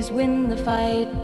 always win the fight.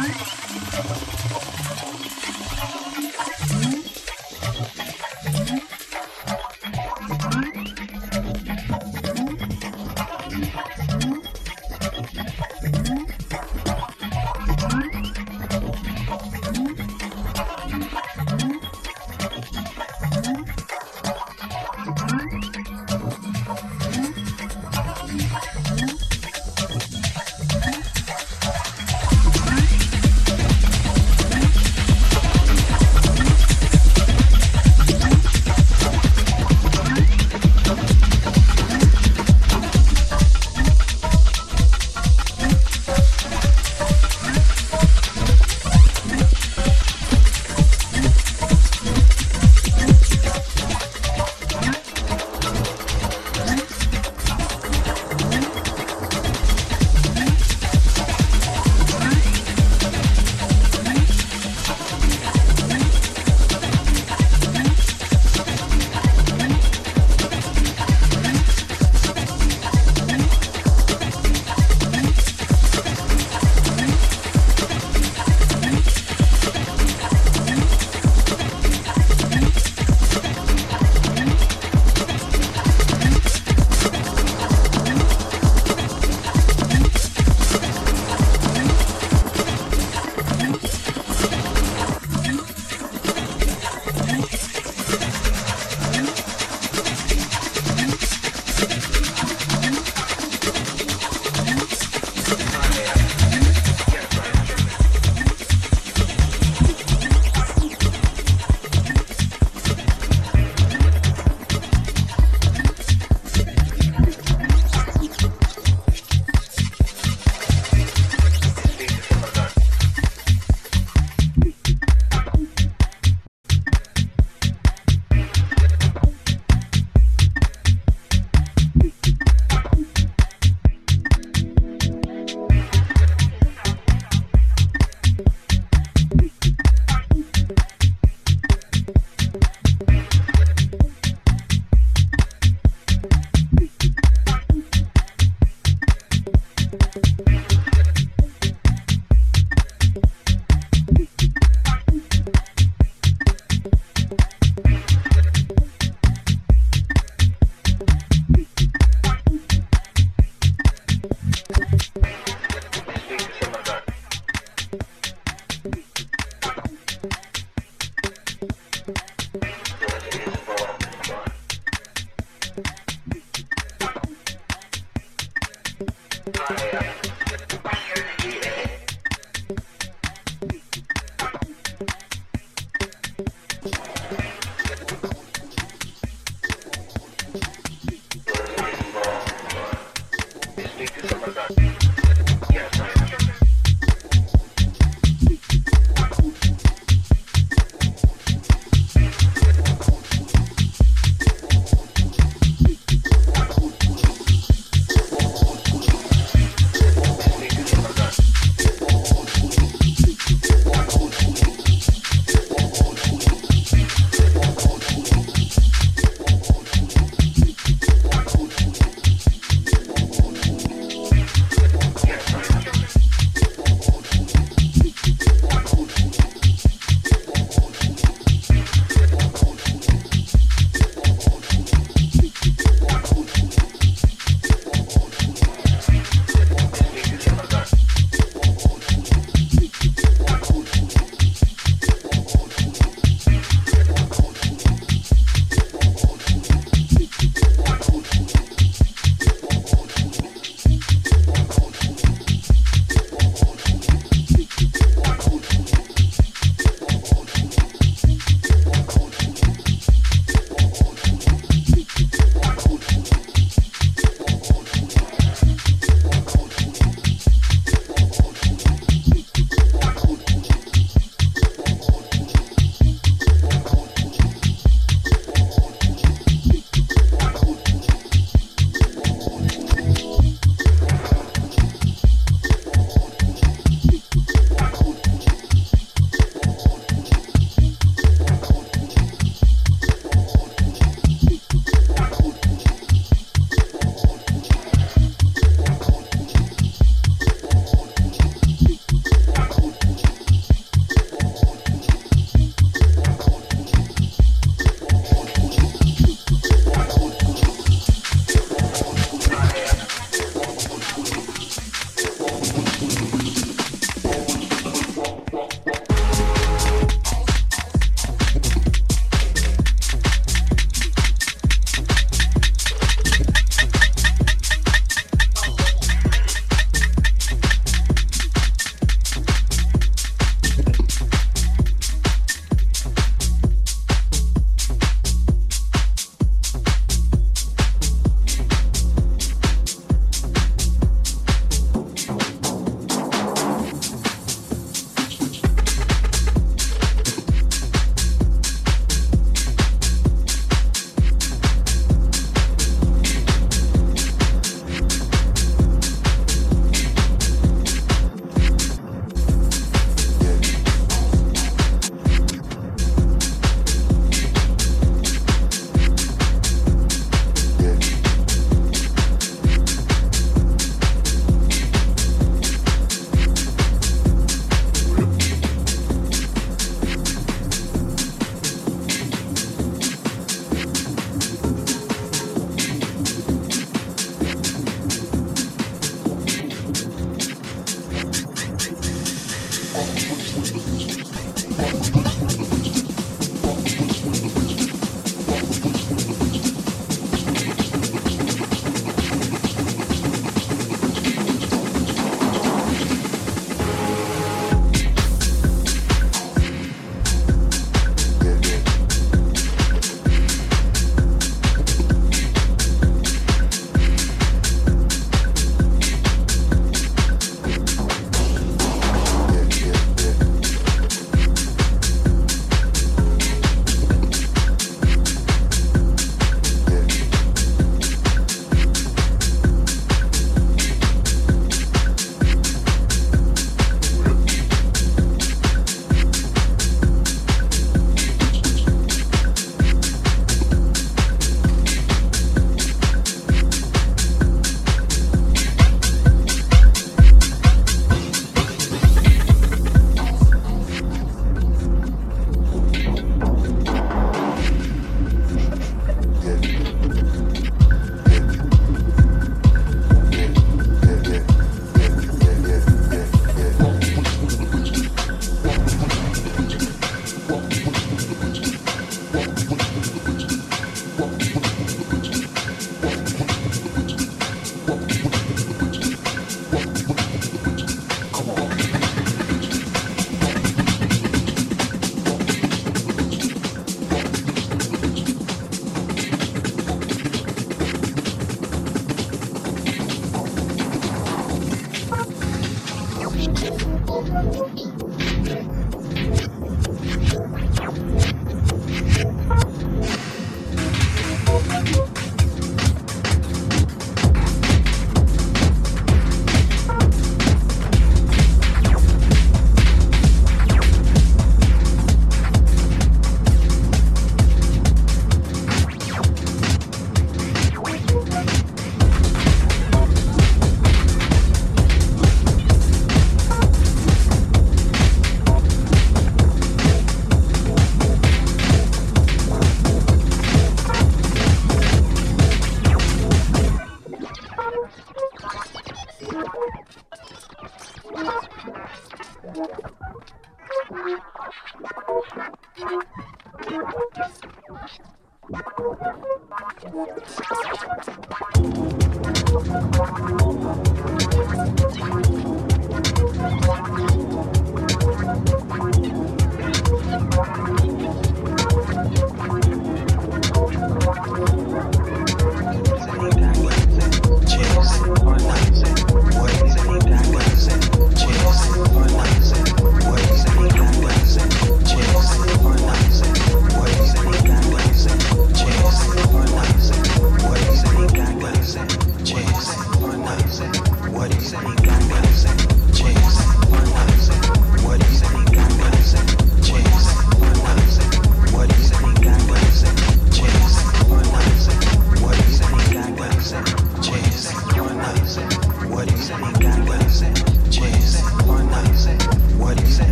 ね。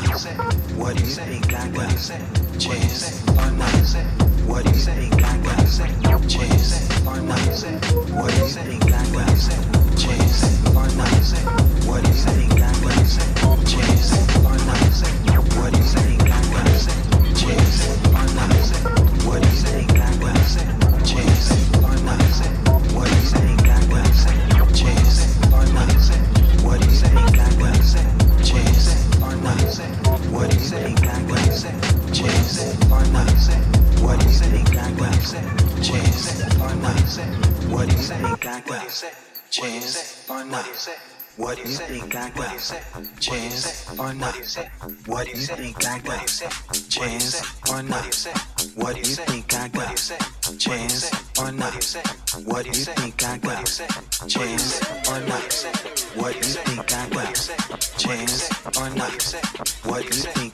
What do you think I got? Chance or not? What do you think I got? Chance or not? What do you think I got? Chance or not? What do you think I got? or not? What do you think I got? Chance or not? What do you think I got? Chance or not? What do you think I got? Chance or not? What do you think I got? Chance or not? What do you think?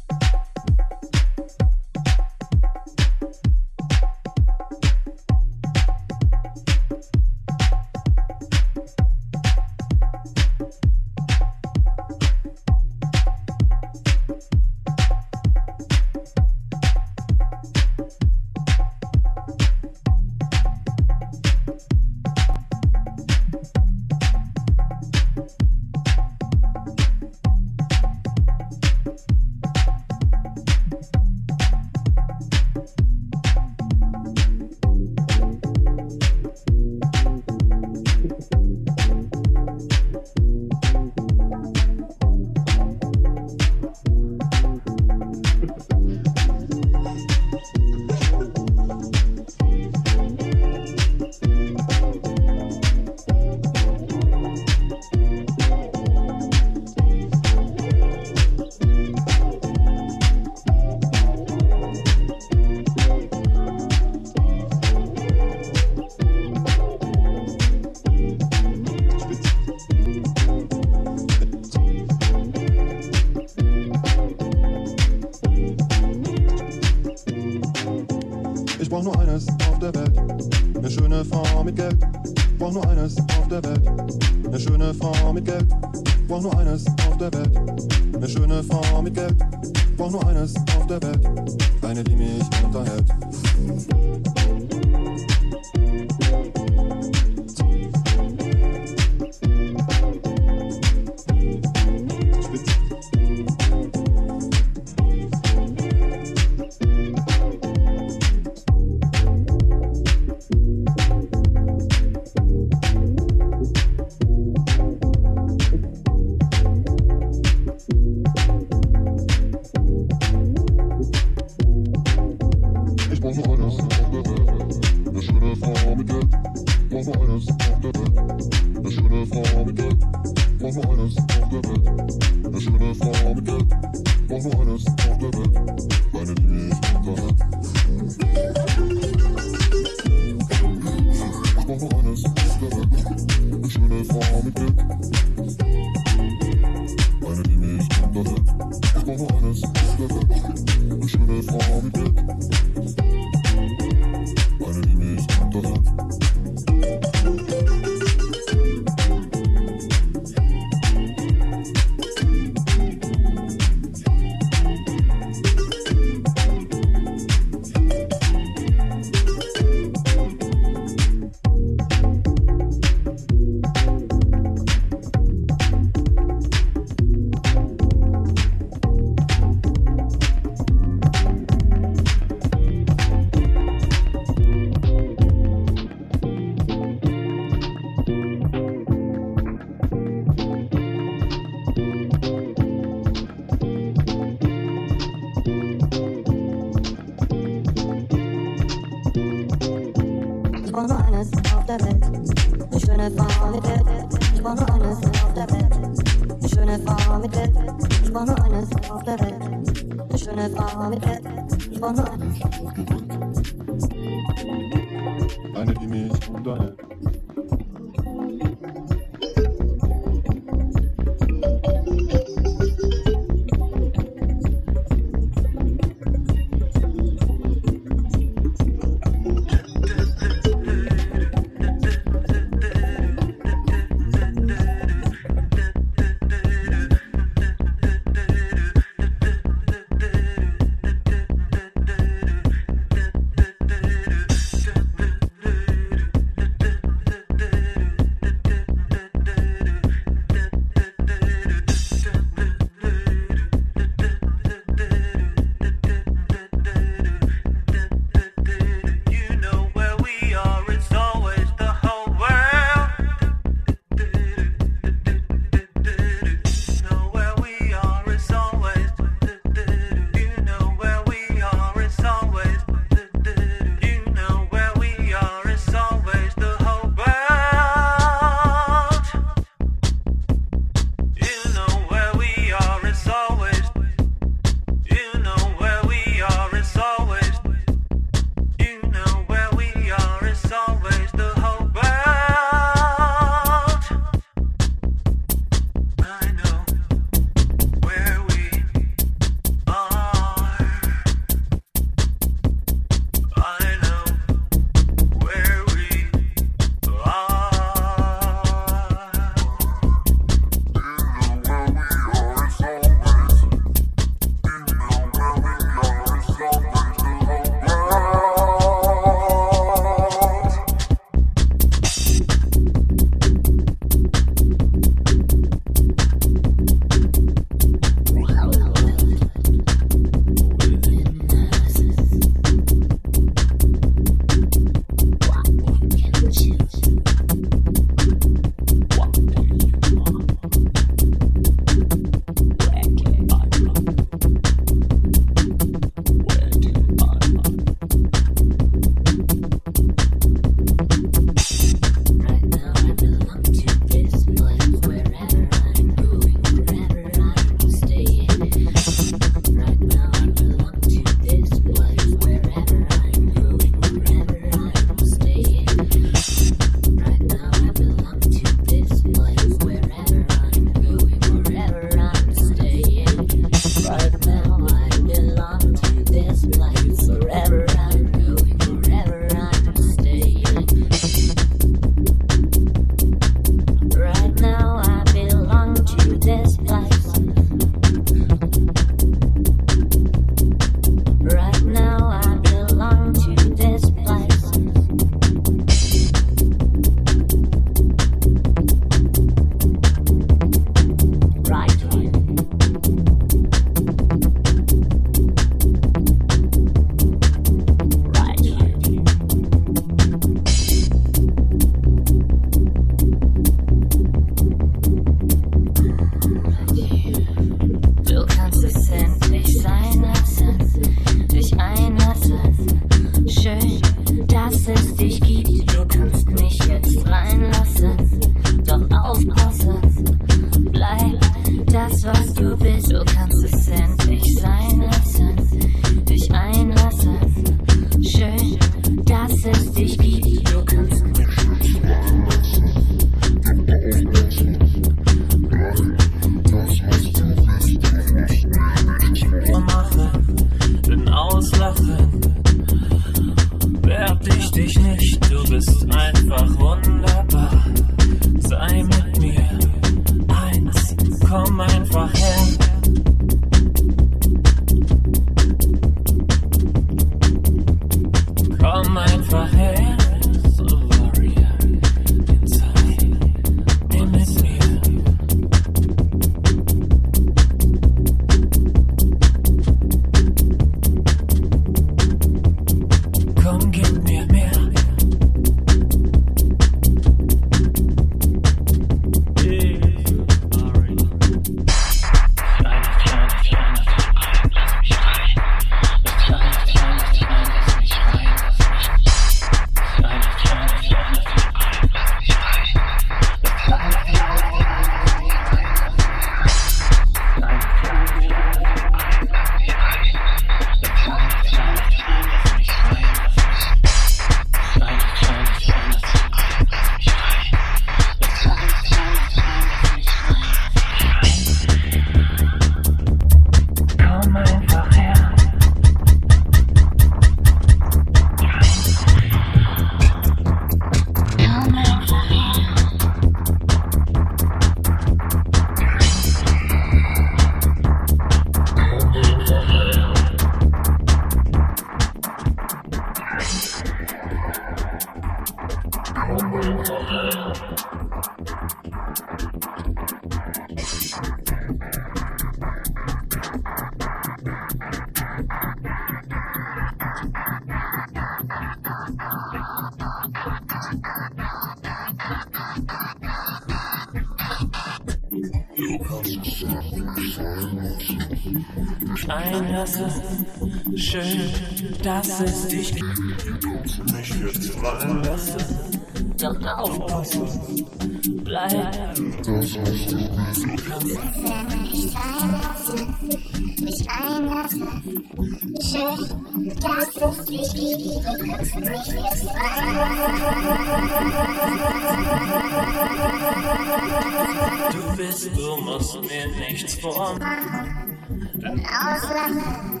Du bist, du musst mir nichts vormachen. Denn auslachen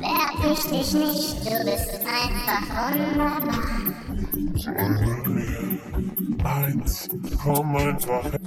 werd ich dich nicht, du bist einfach wunderbar. Eins, komm einfach her.